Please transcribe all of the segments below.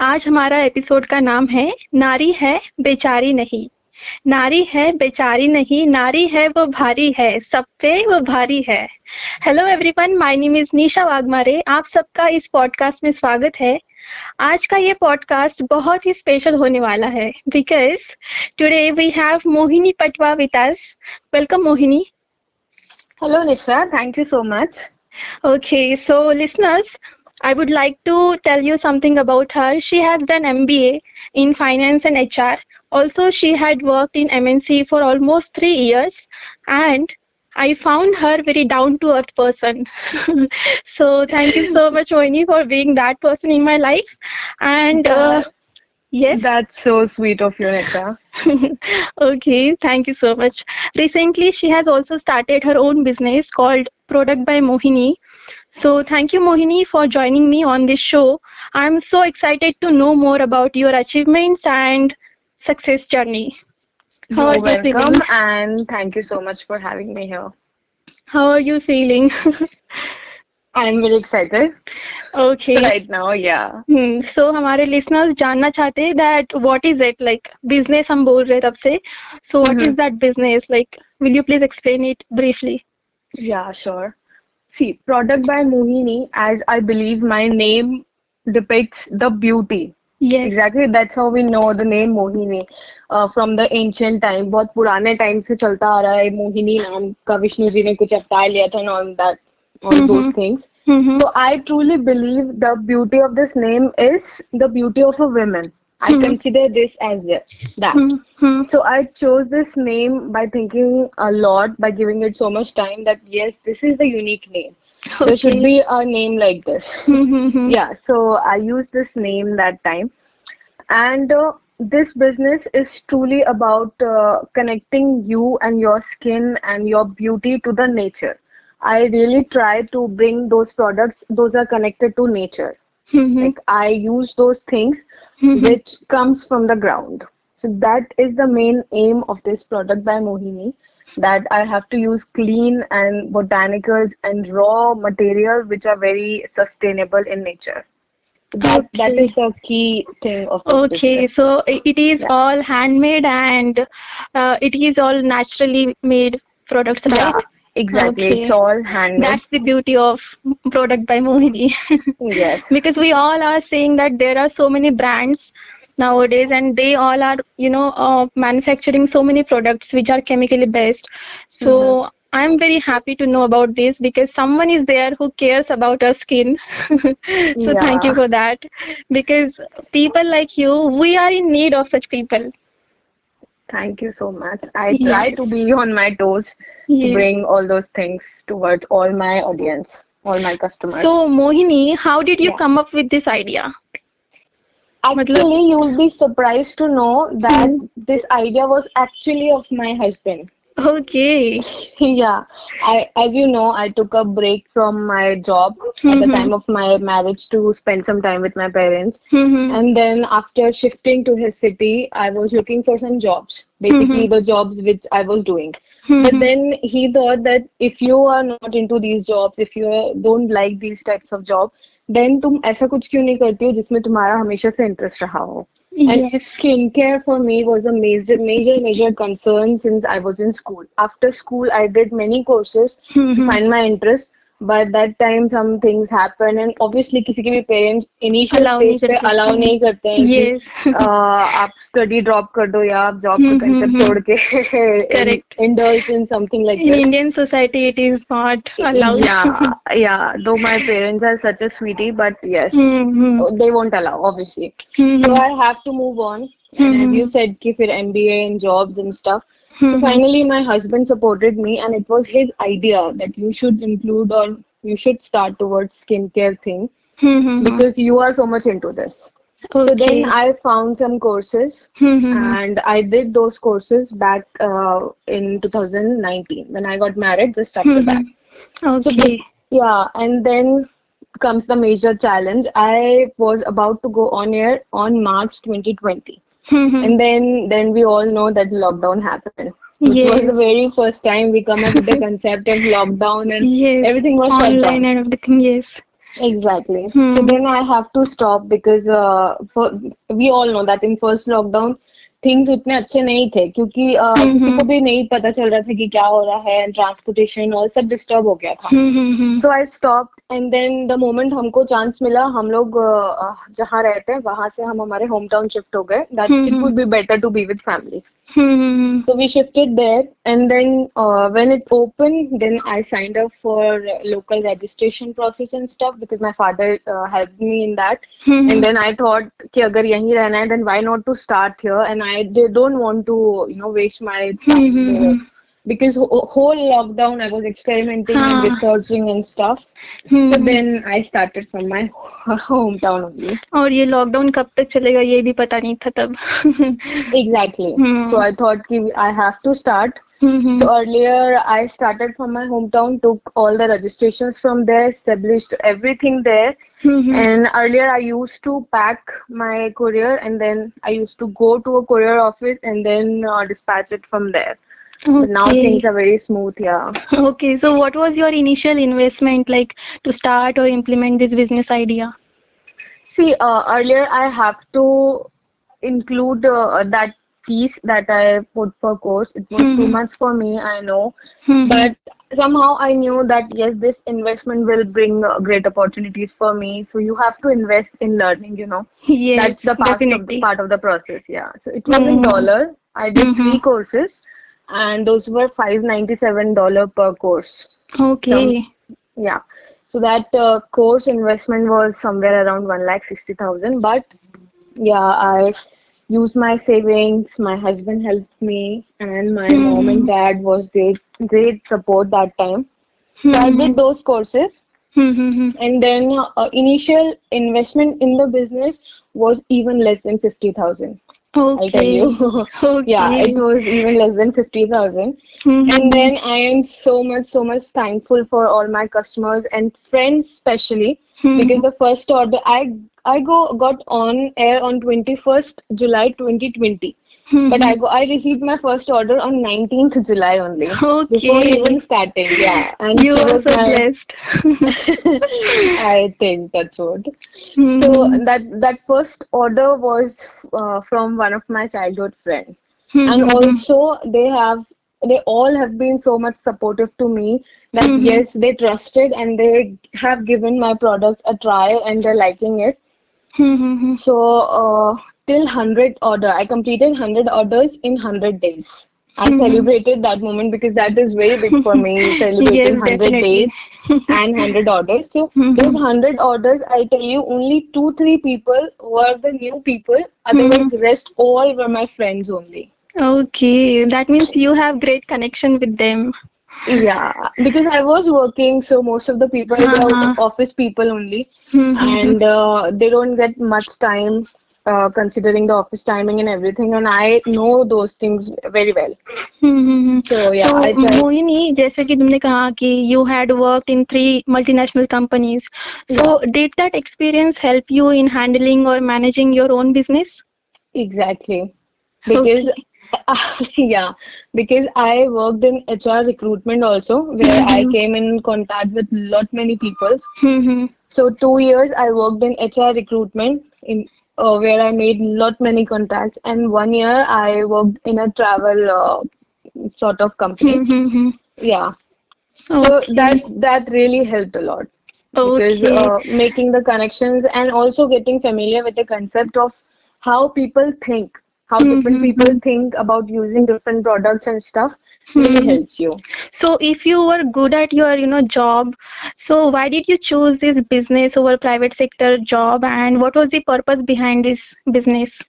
आज हमारा एपिसोड का नाम है नारी है बेचारी नहीं। नारी है बेचारी नहीं नारी है वो भारी है सब पे वो भारी है। Hello everyone my name is Nisha Waghmare आप सबका इस पॉडकास्ट में स्वागत है। आज का ये पॉडकास्ट बहुत ही स्पेशल होने वाला है because today we have Mohini Patwa with us welcome Mohini. Hello Nisha thank you so much Okay, so listeners, I would like to tell you something about her. She has done MBA in finance and HR. Also, she had worked in MNC for almost three years, and I found her very down to earth person. so, thank you so much, Mohini, for being that person in my life. And uh, yes, That's so sweet of you, Nisha. okay, thank you so much. Recently, she has also started her own business called Product by Mohini. So, thank you, Mohini, for joining me on this show. I'm so excited to know more about your achievements and success journey. How You're are you welcome, feeling? and thank you so much for having me here. How are you feeling? I'm very excited okay. right now. Yeah. Hmm, so हमारे listeners जानना चाहते हैं that what is it like business हम बोल रहे हैं तब से so what is Mhm. that business like will you please explain it briefly Yeah, sure. See, product by Mohini, as I believe my name depicts the beauty. yes Exactly, that's how we know the name Mohini uh, from the ancient time. बहुत पुराने time से चलता आ रहा है मोहिनी नाम का विष्णु जी ने कुछ अवतार लिया था and all that, all those Mhm. things. Mhm. So I truly believe the beauty of this name is the beauty of a woman. I Mhm. consider this as that. Hmm, hmm. So I chose this name by thinking a lot, by giving it so much time that yes, this is the unique name. There should be a name like this. Hmm, hmm, hmm. Yeah, so I used this name that time. And uh, this business is truly about uh, connecting you and your skin and your beauty to the nature. I really try to bring those products, those are connected to nature. Hmm, hmm. Like I use those things Mhm. which comes from the ground. So that is the main aim of this product by Mohini, that I have to use clean and botanicals and raw material which are very sustainable in nature. That that Okay. is the key thing of Okay, business. so it is Yeah. all handmade and uh, it is all naturally made products, Yeah, exactly. It's Okay. all handmade. That's the beauty of product by Mohini. Yes. because we all are saying that there are so many brands nowadays and they all are you know uh, manufacturing so many products which are chemically based so Mhm. i'm very happy to know about this because someone is there who cares about our skin so thank you for that because people like you we are in need of such people Thank you so much. I yes. try to be on my toes yes. to bring all those things towards all my audience, all my customers. So, Mohini, how did you yeah. come up with this idea? Actually, you will be surprised to know that hmm. this idea was actually of my husband. okay Yeah, I, as you know, I took a break from my job at the Mhm. time of my marriage to spend some time with my parents. Mhm. And then after shifting to his city, I was looking for some jobs, basically Mhm. the jobs which I was doing. But Mhm. then he thought that if you are not into these jobs, if you don't like these types of job, then तुम ऐसा कुछ क्यों नहीं करती हो जिसमें तुम्हारा हमेशा से इंटरेस्ट रहा हो and yes skincare for me was a major, major, major concern since I was in school. After school, I did many courses to Mhm. find my interest, but that time some things happened, and obviously किसी के भी parents initial allow नहीं stage पे करते allow नहीं करते हैं कि yes uh, आप study drop कर दो या आप job का हम्म, concept हम्म, छोड़ के in, correct indulge in something like in this. indian society it is not allowed Yeah, yeah. Though my parents are such a sweetie, but yes, Mhm. they won't allow, obviously. Mhm. So I have to move on. And as you Mhm. said, कि फिर MBA and jobs and stuff. so Mhm. finally, my husband supported me, and it was his idea that you should include or you should start towards skincare thing Mhm. because you are so much into this. So then I found some courses Mhm. and I did those courses back uh, in 2019 when I got married just after that. So okay this, yeah, and then comes the major challenge. I was about to go on air on March 2020, Mhm. and then then we all know that lockdown happened, which was the very first time we come up with the concept of lockdown, and yes everything was shut online down. and everything yes Exactly. So Hmm. then I have to stop because uh, for we all know that in first lockdown things उतने अच्छे नहीं थे क्योंकि uh, Hmm. किसी को Hmm. भी नहीं पता चल रहा था कि क्या हो रहा है ट्रांसपोर्टेशन और सब डिस्टर्ब हो गया था. So I stop and then the moment हमको चांस मिला हम लोग uh, जहाँ रहते हैं वहाँ से हम हमारे होम टाउन शिफ्ट हो गए that. It. Would be better to be with family Hmm. hmm, So we shifted there, and then uh, when it opened, then I signed up for local registration process and stuff because my father uh, helped me in that. hmm, And hmm, then I thought कि अगर यहीं रहना है, then why not to start here? And I they don't want to you know waste my hmm, time hmm, there hmm. because wh- whole lockdown I was experimenting and हाँ researching and stuff. Hmm So hmm. then I started from my hometown only. और ये lockdown कब तक चलेगा ये भी पता नहीं था तब Exactly. So hmm I thought कि I have to start. Hmm So earlier I started from my hometown, took all the registrations from there, established everything there. Hmm And earlier I used to pack my courier and then I used to go to a courier office and then uh, dispatch it from there. Okay. Now things are very smooth, yeah. Okay, so what was your initial investment like to start or implement this business idea? See, uh, earlier I have to include uh, that piece that I put for course. It was mm-hmm. too hmm. much for me, I know. Mm-hmm. But somehow I knew that yes, this investment will bring uh, great opportunities for me. So you have to invest in learning, you know. Yes, That's the part, definitely. Of, part of the process, yeah. So it was mm-hmm. in hmm. dollar. I did three courses and those were $597 per course. Okay. So, yeah. So that uh, course investment was somewhere around 1,60,000. But yeah, I used my savings. My husband helped me, and my mm. mom and dad was great, great support that time. Mm. So I hmm. did those courses. Mm-hmm. And then uh, initial investment in the business was even less than 50,000. Okay. I tell you. okay. Yeah, it was even less than 50,000. Mm-hmm. And then I am so much, so much thankful for all my customers and friends especially mm-hmm. because the first order I I go got on air on 21st July 2020. Hmm. But I go, I received my first order on 19th July only. Okay. Before even starting, yeah. And you are so blessed. I think that's what. Mm. So that that first order was uh, from one of my childhood friends, hmm. and also they have they all have been so much supportive to me that mm-hmm. yes they trusted and they have given my products a try and they're liking it mm-hmm. so uh, till 100 order. I completed 100 orders in 100 days. I mm-hmm. celebrated that moment because that is very big for me. Celebrating yes, 100 days and 100 orders. So mm-hmm. those 100 orders, I tell you, only two, three people were the new people. Otherwise, mm-hmm. rest all were my friends only. Okay, that means you have great connection with them. Yeah, because I was working, so most of the people uh-huh. are office people only, hmm, hmm, hmm. and uh, they don't get much time uh, considering the office timing and everything, and I know those things very well. So so yeah, I tried. Mohini जैसे कि तुमने कहा कि you had worked in three multinational companies so Yeah, did that experience help you in handling or managing your own business exactly. Because okay yeah, because I worked in HR recruitment also, where I hmm came in contact with lot many people. Hmm So two years I worked in HR recruitment in uh, where I made lot many contacts. And one year I worked in a travel uh, sort of company. Hmm, hmm, hmm. Yeah. Okay. So that that really helped a lot. Okay. Because uh, making the connections and also getting familiar with the concept of how people think, how mm-hmm. different people think about using different products and stuff really Hmm. helps you. So if you were good at your, you know, job, so why did you choose this business over private sector job and what was the purpose behind this business?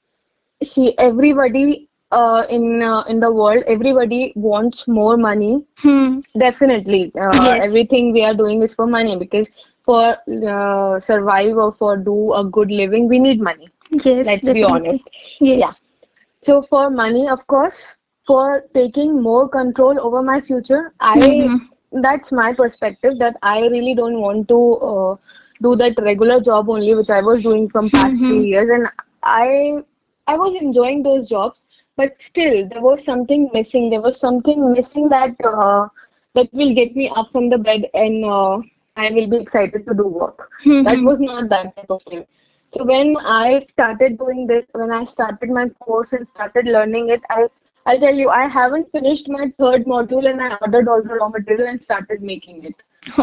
See, everybody uh, in uh, in the world, everybody wants more money. Hmm. Definitely, uh, Yes. everything we are doing is for money because for uh, survive or for do a good living, we need money. Yes, Let's be definitely. honest. Yeah. So for money, of course, for taking more control over my future, I Hmm. that's my perspective that I really don't want to uh, do that regular job only, which I was doing from past Hmm. three years, and I I was enjoying those jobs, but still there was something missing. There was something missing that uh, that will get me up from the bed and uh, I will be excited to do work. That Mm-hmm. was not that type of thing. So when I started doing this, when I started my course and started learning it, I I'll tell you, I haven't finished my third module and I ordered all the raw material and started making it.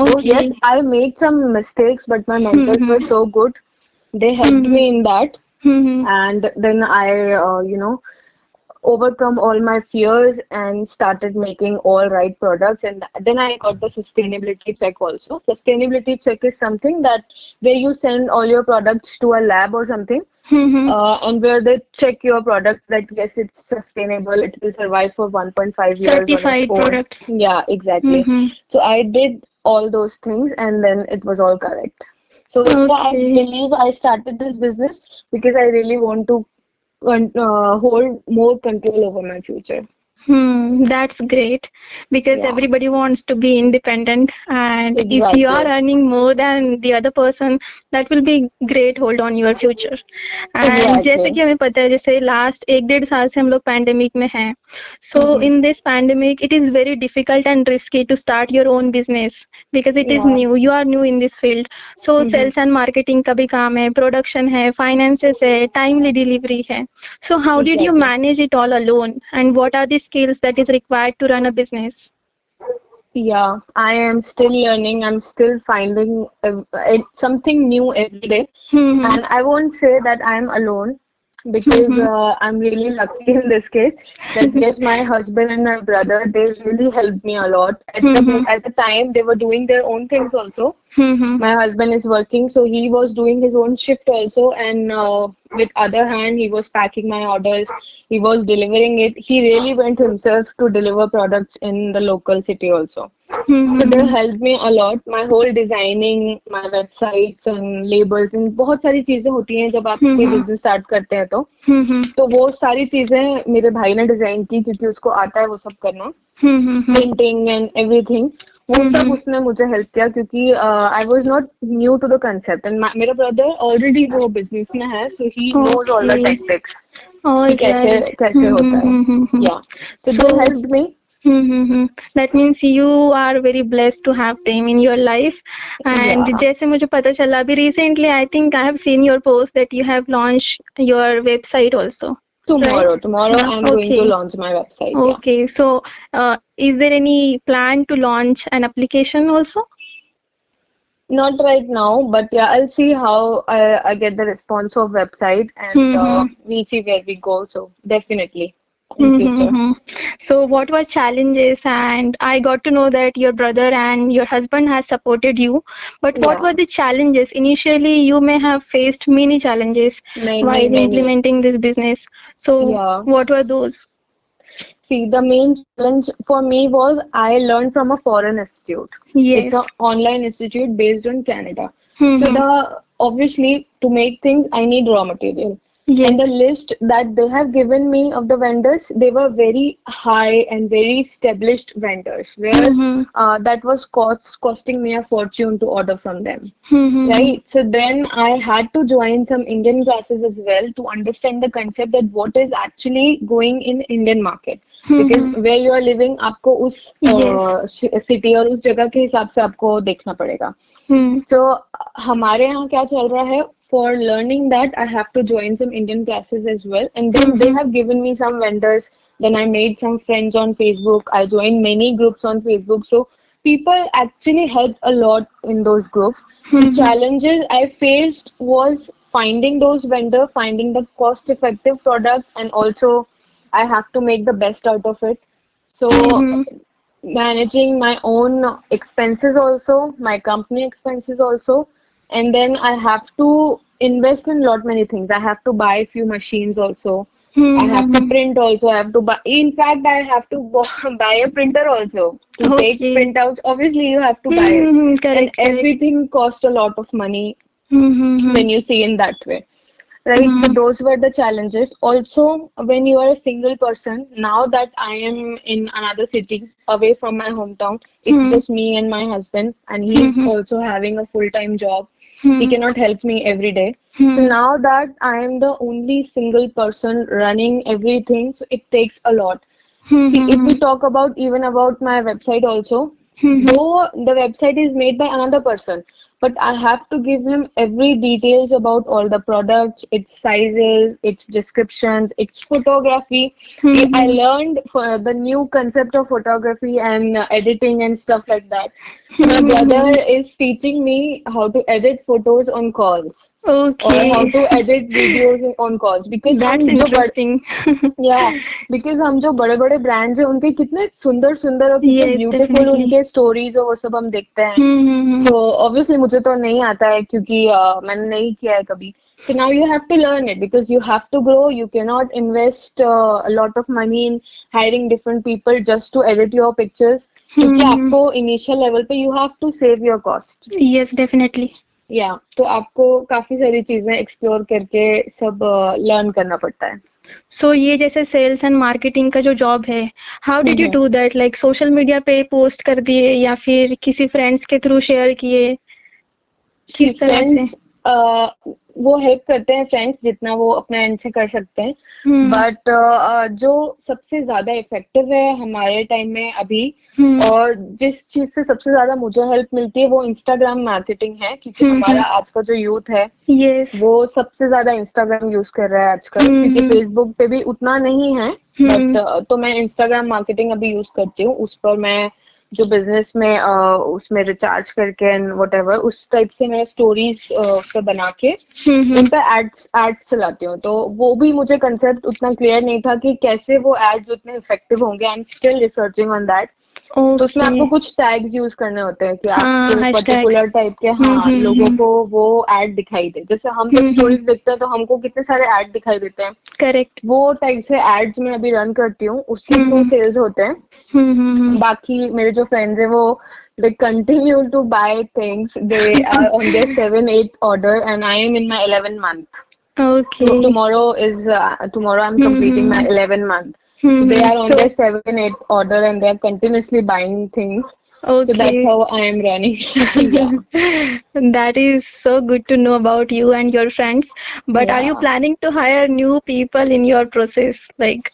Though yes, I made some mistakes, but my mentors were Mm-hmm. so good. They helped Mm-hmm. me in that, Mm-hmm. and then I, uh, you know, overcome all my fears and started making all right products and then i got the sustainability check also sustainability check is something that where you send all your products to a lab or something Mm-hmm. uh, and where they check your product that yes it's sustainable it will survive for 1.5 years Certified products. yeah exactly Mm-hmm. so i did all those things and then it was all correct so yeah i believe i started this business because i really want to uh, hold more control over my future. Hmm, that's great because Yeah, everybody wants to be independent, and if you are exactly. earning more than the other person, that will be great hold on your future. And जैसे Exactly. कि हमें पता है जैसे last एक डेढ़ साल से हम लोग पैंडेमिक में हैं so hmm in this pandemic it is very difficult and risky to start your own business because it is Yeah. new you are new in this field so hmm sales and marketing का भी काम है production है finances है timely delivery है so how did you Exactly. manage it all alone and what are the skills that is required to run a business Yeah, I am still learning. I'm still finding uh, uh, something new every day. hmm And I won't say that I'm alone because hmm uh, I'm really lucky in this case. That yes, my husband and my brother they really helped me a lot. At the hmm at the time, they were doing their own things also. hmm my husband is working so he was doing his own shift also. And uh, with other hand he was packing my orders he was delivering it he really went himself to deliver products in the local city also mm-hmm. so they hmm helped me a lot my whole designing my websites and labels and बहुत सारी चीज़ें होती हैं जब आप कोई hmm business start करते हैं तो hmm तो वो सारी चीज़ें मेरे भाई ने डिज़ाइन की क्योंकि उसको आता है वो सब करना hmm प्रिंटिंग एंड एवरीथिंग वो सब hmm उसने मुझे हेल्प किया क्योंकि I was not new to the concept and मेरा ब्रदर ऑलरेडी वो बिज़नेस में है so he knows all the tactics कैसे कैसे hmm होता है hmm hmm hmm yeah so they helped me Mm-hmm. That means you are very blessed to have them in your life. And जैसे मुझे पता चला अभी recently, I think I have seen your post that you have launched your website also, right? tomorrow tomorrow Yeah. i'm going to launch my website yeah Okay. So, uh, is there any plan to launch an application also? not right now but yeah i'll see how i, I get the response of website and uh, Mm-hmm. we see where we go so definitely Mm-hmm. So, what were challenges? And I got to know that your brother and your husband has supported you. But what yeah were the challenges? Initially, you may have faced many challenges many while many implementing this business. So, yeah what were those? See, the main challenge for me was I learned from a foreign institute. Yes. It's an online institute based on Canada. So Mm-hmm. the obviously to make things I need raw material. And the list that they have given me of the vendors, they were very high and very established vendors, where Mm-hmm. uh, that was cost costing me a fortune to order from them. Mm-hmm. Right. So then I had to join some Indian classes as well to understand the concept that what is actually going in Indian market. Living आपको उस city और उस जगह के हिसाब से आपको देखना पड़ेगा। सो हमारे यहाँ क्या चल रहा है? For learning that I have to join some Indian classes as well and they have given me some vendors then I made some friends on Facebook I join many groups on Facebook so people actually help a lot in those groups challenges I faced was finding those vendor finding the cost effective product and also I have to make the best out of it. So Mm-hmm. managing my own expenses also, my company expenses also, and then I have to invest in lot many things. I have to buy a few machines also. I have to Mm-hmm. print also. I have to buy. In fact, I have to buy a printer also to take Okay. printouts. Obviously, you have to buy it, Mm-hmm. and Correct. Correct. everything costs a lot of money Mm-hmm. when you see in that way. Right, so Mm-hmm. those were the challenges. Also, when you are a single person, now that I am in another city away from my hometown, it's Mm-hmm. just me and my husband, and he's Mm-hmm. also having a full-time job. He Mm-hmm. cannot help me every day. So now that I am the only single person running everything, so it takes a lot. See, if we talk about even about my website also, though the website is made by another person but i have to give him every details about all the products its sizes its descriptions its photography i I Mhm. learned for the new concept of photography and uh, editing and stuff like that so my brother Mhm. is teaching me how to edit photos on calls or how Okay, to edit videos on calls because हम that's जो बड़ interesting. या because हम जो बड़े बड़े brands हैं उनके कितने सुंदर सुंदर और कितने Yes, ब्यूटीफुल definitely. उनके स्टोरीज और वो सब हम देखते हैं Hmm. तो ऑब्वियसली मुझे तो नहीं आता है क्योंकि अ, मैंने नहीं किया है कभी so now you have to learn it because you have to grow you cannot invest uh, a lot of money in hiring different people just to edit your pictures क्योंकि Hmm. आपको इनिशियल लेवल पे you have to save your cost Yes, definitely. या तो आपको काफ़ी सारी चीज़ें explore करके सब लर्न करना पड़ता है सो ये जैसे सेल्स एंड मार्केटिंग का जो जॉब है how did you hmm do that like social media पे पोस्ट कर दिए या फिर किसी फ्रेंड्स के थ्रू शेयर किए किस तरह से फ्रेंड्स वो हेल्प करते हैं फ्रेंड्स जितना वो अपने एंड से कर सकते हैं। हम्म। बट जो सबसे ज़्यादा इफ़ेक्टिव है हमारे टाइम में अभी हम्म। और जिस चीज़ से सबसे ज़्यादा मुझे हेल्प मिलती है वो इंस्टाग्राम मार्केटिंग है क्योंकि हम्म, हमारा आज का जो यूथ है यस वो सबसे ज़्यादा इंस्टाग्राम यूज़ कर रहा है आजकल क्योंकि फेसबुक पे भी उतना नहीं है बट तो मैं इंस्टाग्राम मार्केटिंग अभी यूज़ करती हूँ उस पर मैं जो बिज़नेस में uh, उसमें रिचार्ज करके एंड वट उस टाइप से मैं स्टोरीज uh, बना के उन पर एड्स एड्स चलाती हूँ। तो वो भी मुझे कंसेप्ट उतना क्लियर नहीं था कि कैसे वो एड्स उतने इफ़ेक्टिव होंगे। I am still researching on that तो उसमें आपको कुछ टैग्स यूज़ करने होते हैं कि हाँ आपको पर्टिकुलर टाइप के हम्म हाँ हम्म लोगों हम्म। को वो एड दिखाई दे। जैसे हम जब हम्म हम्म। स्टोरीज देखते हैं तो हमको कितने सारे एड दिखाई देते हैं। करेक्ट वो टाइप से एड्स में अभी रन करती हूँ उसके हम्म थ्रू हम्म। सेल्स होते हैं। हम्म हम्म हम्म। बाकी मेरे जो फ्रेंड्स है वो they continue to buy things they are on their 7 8 order and i am in my 11 month. Okay so tomorrow is uh, tomorrow i'm hmm completing my hmm 11 month Mm-hmm. So they are on so, their seven eight order and they are continuously buying things. Okay. So that's how I am running. yeah. That is so good to know about you and your friends. But yeah. are you planning to hire new people in your process? Like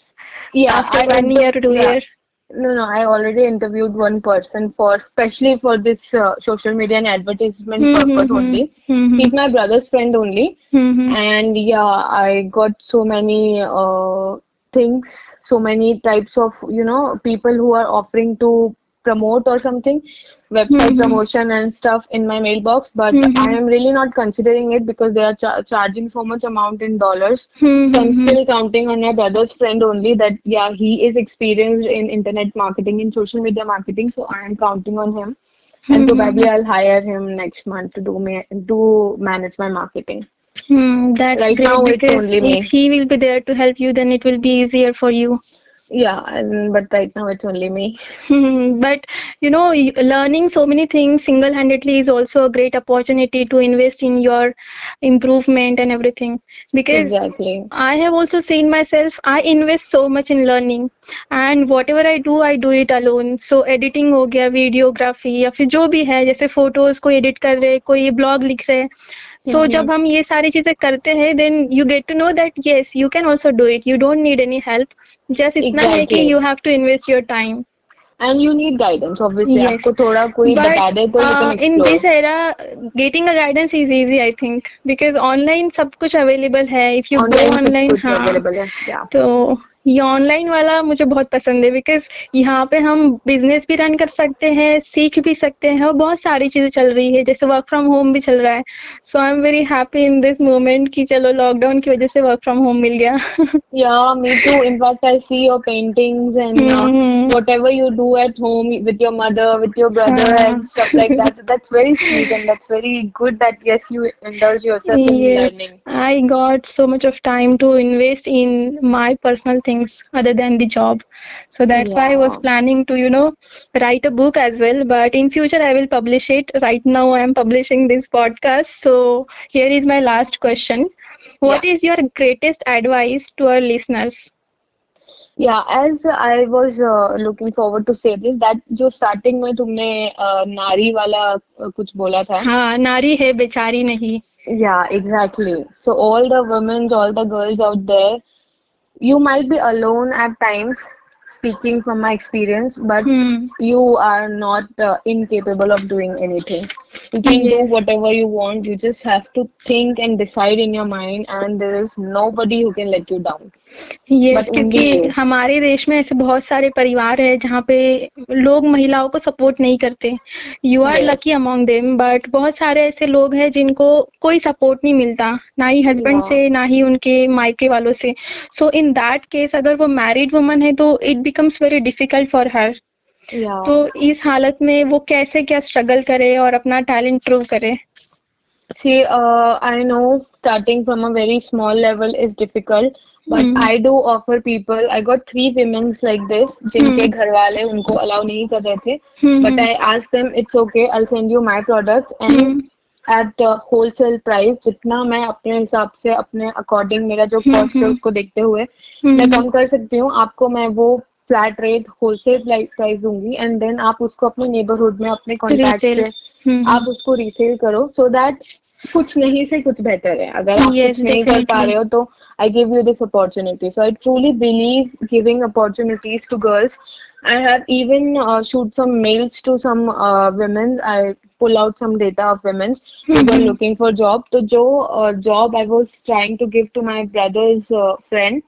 yeah, after I one year, two yeah. years? No, no, I already interviewed one person for especially for this uh, social media and advertisement mm-hmm. purpose hmm. only. Mm-hmm. He's my brother's friend only. And yeah, I got so many uh, things so many types of you know people who are offering to promote or something website hmm, promotion and stuff in my mailbox but hmm, i hmm, am really not considering it because they are cha- charging so much amount in dollars. Hmm, so i'm hmm, hmm, still counting on my brother's friend only that yeah he is experienced in internet marketing in social media marketing so i am counting on him. And probably i'll hire him next month to do me to manage my marketing hmm. That's Right great now, it's because only if me. he will be there to help you, then it will be easier for you. Yeah, and but right now it's only me. Hmm, but you know, y- learning so many things single-handedly is also a great opportunity to invest in your improvement and everything. Because Exactly. I have also seen myself, I invest so much in learning and whatever I do, I do it alone. So editing हो गया, videography या फिर जो भी है जैसे photos को edit कर रहे कोई ब्लॉग लिख रहे सो Mm-hmm. जब हम ये सारी चीज़ें करते हैं then you get to know that yes you can also do it you don't need any help just इतना है कि you have to invest your time And you need guidance, obviously. Yes, आपको थोड़ा कोई but बता दे तो you can uh, in this era, getting a guidance is easy, I think, because online सब कुछ available है. If you Online सब online, हाँ, available है. Yeah. तो ये ऑनलाइन वाला मुझे बहुत पसंद है बिकॉज़ यहाँ पे हम बिज़नेस भी रन कर सकते हैं सीख भी सकते हैं और बहुत सारी चीज़ें चल रही है जैसे वर्क फ्रॉम होम भी चल रहा है। So I am very happy in this moment कि चलो लॉकडाउन की वजह से वर्क फ्रॉम होम मिल गया। Yeah me too in fact I see your paintings and whatever you do at home with your mother with your brother and stuff like that that's very sweet and that's very good that yes you indulge yourself in learning I got so much of time to invest in my personal things other than the job. So that's why I was Yeah. planning to, you know, write a book as well. But in future, I will publish it. Right now, I am publishing this podcast. So here is my last question. Yeah. What is your greatest advice to our listeners? Yeah, as I was uh, looking forward to say this, that जो starting में तुमने uh, नारी वाला uh, कुछ बोला था. हाँ नारी है बेचारी नहीं Yeah, exactly. So all the women, all the girls out there, you might be alone at times, speaking from my experience, but Hmm. you are not uh, incapable of doing anything. You can do whatever you want. You just have to think and decide in your mind, and there is nobody who can let you down, but क्योंकि हमारे देश में ऐसे बहुत सारे परिवार है जहाँ पे लोग महिलाओं को सपोर्ट नहीं करते। You are lucky. Among them but बहुत सारे ऐसे लोग हैं जिनको कोई सपोर्ट नहीं मिलता ना ही हस्बैंड से ना ही उनके मायके वालों से। सो इन दैट केस अगर वो मैरिड वुमन है तो it becomes very difficult for her तो इस हालत में वो कैसे क्या स्ट्रगल करे और अपना टैलेंट प्रूव करे? See, uh, I know starting from a very small level is difficult, but hmm I do offer people. I got three women's like this, जिनके हम्म घर वाले उनको allow नहीं कर रहे थे. हम्म But I asked them, it's okay, I'll send you my products and hmm at uh, wholesale price जितना मैं अपने हिसाब से अपने according मेरा जो हम्म cost है हम्म उसको देखते हुए मैं हम्म कम कर सकती हूँ आपको मैं वो फ्लैट रेट होलसेल प्राइस दूँगी एंड देन आप उसको अपने नेबरहुड में अपने कॉन्टैक्ट से हम्म हम्म। आप उसको रिसेल करो सो दैट कुछ नहीं से कुछ बेहतर है। अगर आप नहीं कर पा रहे हो तो I give you this opportunity so I truly believe giving opportunities to girls I have even shoot some mails to some womens I pull out some data of womens looking for job तो जो job I was trying to give to my brother's friend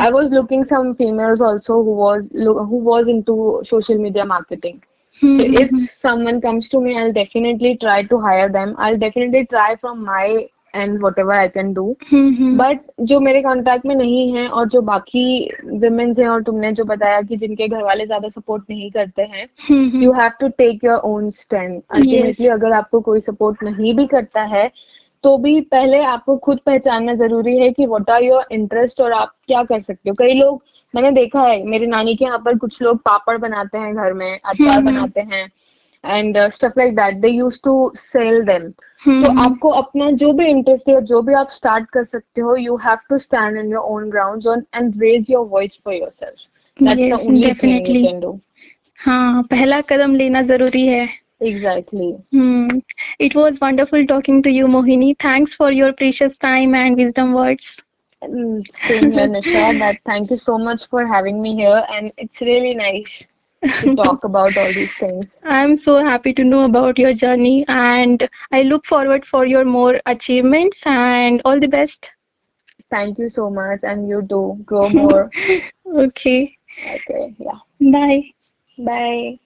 I was looking some females also was into social media marketing So if hmm someone comes to me, I'll definitely try to hire them. I'll definitely try from my end whatever I can do. Hmm but जो मेरे contact में नहीं है और जो बाकी women's हैं और तुमने जो बताया कि जिनके घर वाले ज़्यादा सपोर्ट नहीं करते हैं हम्म you have to take your own stand yes ultimately अगर आपको कोई सपोर्ट नहीं भी करता है तो भी पहले आपको खुद पहचानना ज़रूरी है कि व्हाट आर योर इंटरेस्ट और आप क्या कर सकते हो। कई लोग मैंने देखा है मेरी नानी के यहाँ पर कुछ लोग पापड़ बनाते हैं घर में अचार हम्म। बनाते हैं and stuff like that they use to sell them तो हम्म। आपको अपना जो भी इंटरेस्ट है जो भी आप स्टार्ट कर सकते हो you have to stand in your own ground and raise your voice for your self that's the only thing you definitely can do हाँ पहला कदम लेना ज़रूरी है। Exactly Hmm. It was wonderful talking to you, Mohini. Thanks for your precious time and wisdom words. Mm, Same here, Nisha. That thank you so much for having me here, and it's really nice to talk about all these things. I'm so happy to know about your journey and I look forward for your more achievements and all the best. Thank you so much, and you do grow more. okay. Okay, yeah. Bye. Bye.